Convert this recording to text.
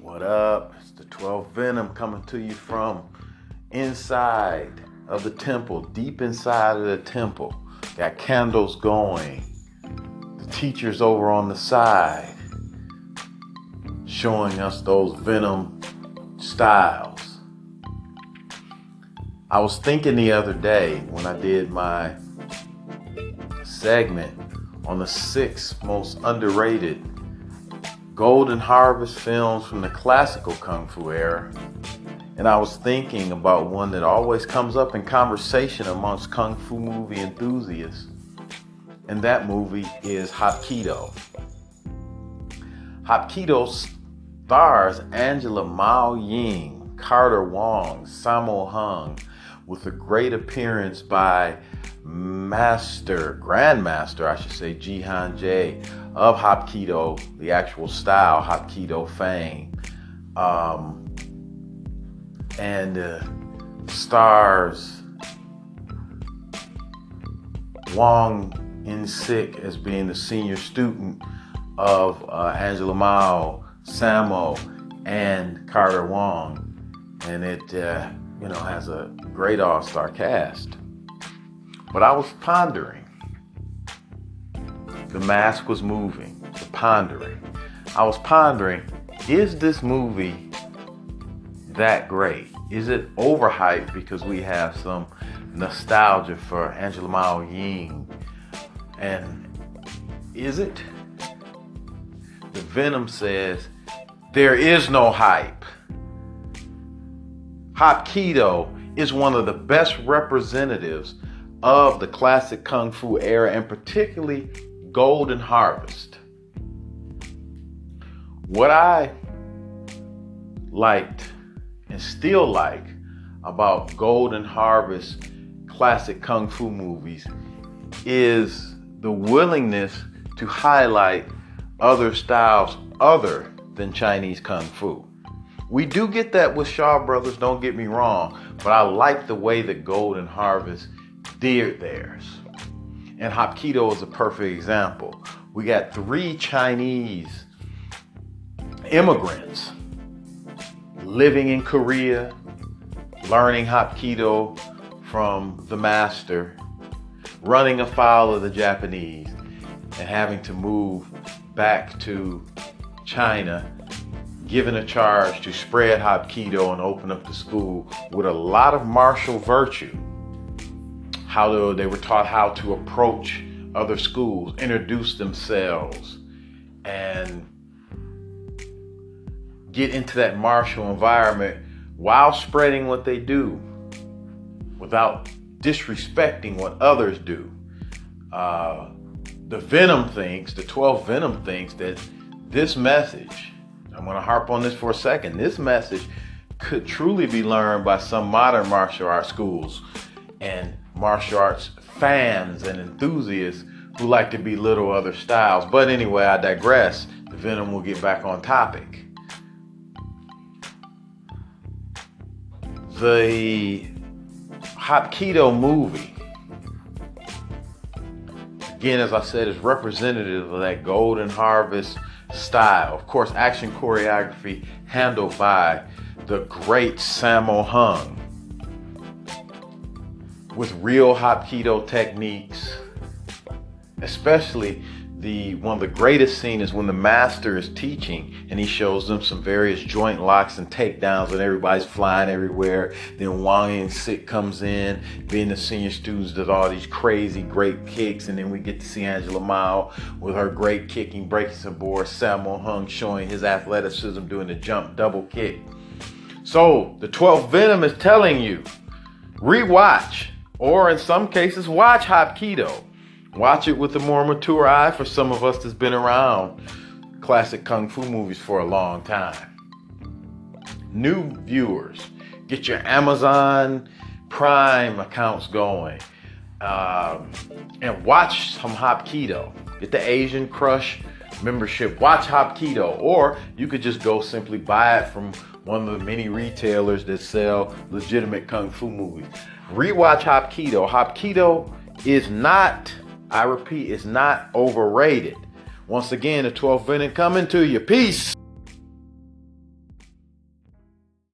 What up? It's the 12 Venom coming to you from inside of the temple, deep inside of the temple. Got candles going. The teacher's over on the side showing us those Venom styles. I was thinking the other day when I did my segment on the six most underrated Golden Harvest films from the classical Kung Fu era. And I was thinking about one that always comes up in conversation amongst Kung Fu movie enthusiasts. And that movie is Hapkido. Hapkido stars Angela Mao Ying, Carter Wong, Sammo Hung, with a great appearance by Master, Grandmaster, I should say, Ji Han-jae of Hapkido, the actual style, Hapkido fame. Um, and uh, stars Wong In sick as being the senior student of uh, Angela Mao, Sammo, and Carter Wong. And it, uh, you know, has a great all-star cast. But I was pondering the mask was moving, the pondering. I was pondering, is this movie that great? Is it overhyped because we have some nostalgia for Angela Mao Ying? And is it? The Venom says there is no hype. Hapkido is one of the best representatives of the classic Kung Fu era and particularly Golden Harvest. What I liked and still like about Golden Harvest classic Kung Fu movies is the willingness to highlight other styles other than Chinese Kung Fu. We do get that with Shaw Brothers, don't get me wrong, but I like the way that Golden Harvest did theirs. And Hapkido is a perfect example. We got three Chinese immigrants living in Korea, learning Hapkido from the master, running afoul of the Japanese, and having to move back to China, given a charge to spread Hapkido and open up the school with a lot of martial virtue how to, they were taught how to approach other schools, introduce themselves, and get into that martial environment while spreading what they do without disrespecting what others do. Uh, the Venom thinks, the 12 Venom thinks that this message, I'm going to harp on this for a second, this message could truly be learned by some modern martial arts schools. And martial arts fans and enthusiasts who like to belittle other styles. But anyway, I digress. The Venom will get back on topic. The Hapkido movie, again, as I said, is representative of that Golden Harvest style. Of course, action choreography handled by the great Sammo Hung with real Hapkido techniques, especially the one of the greatest scenes is when the master is teaching and he shows them some various joint locks and takedowns and everybody's flying everywhere. Then Whang In-shik comes in, being the senior students, does all these crazy great kicks, and then we get to see Angela Mao with her great kicking, breaking some boards. Sammo Hung showing his athleticism doing the jump double kick. So the 12th Venom is telling you, rewatch or in some cases, watch Hapkido. Watch it with a more mature eye for some of us that's been around classic kung fu movies for a long time. New viewers, get your Amazon Prime accounts going um, and watch some Hapkido. Get the Asian Crush membership. Watch Hapkido, or you could just go simply buy it from one of the many retailers that sell legitimate kung fu movies. Rewatch Hapkido. Hapkido is not, I repeat, is not overrated. Once again, the 12th Venom coming to you. Peace.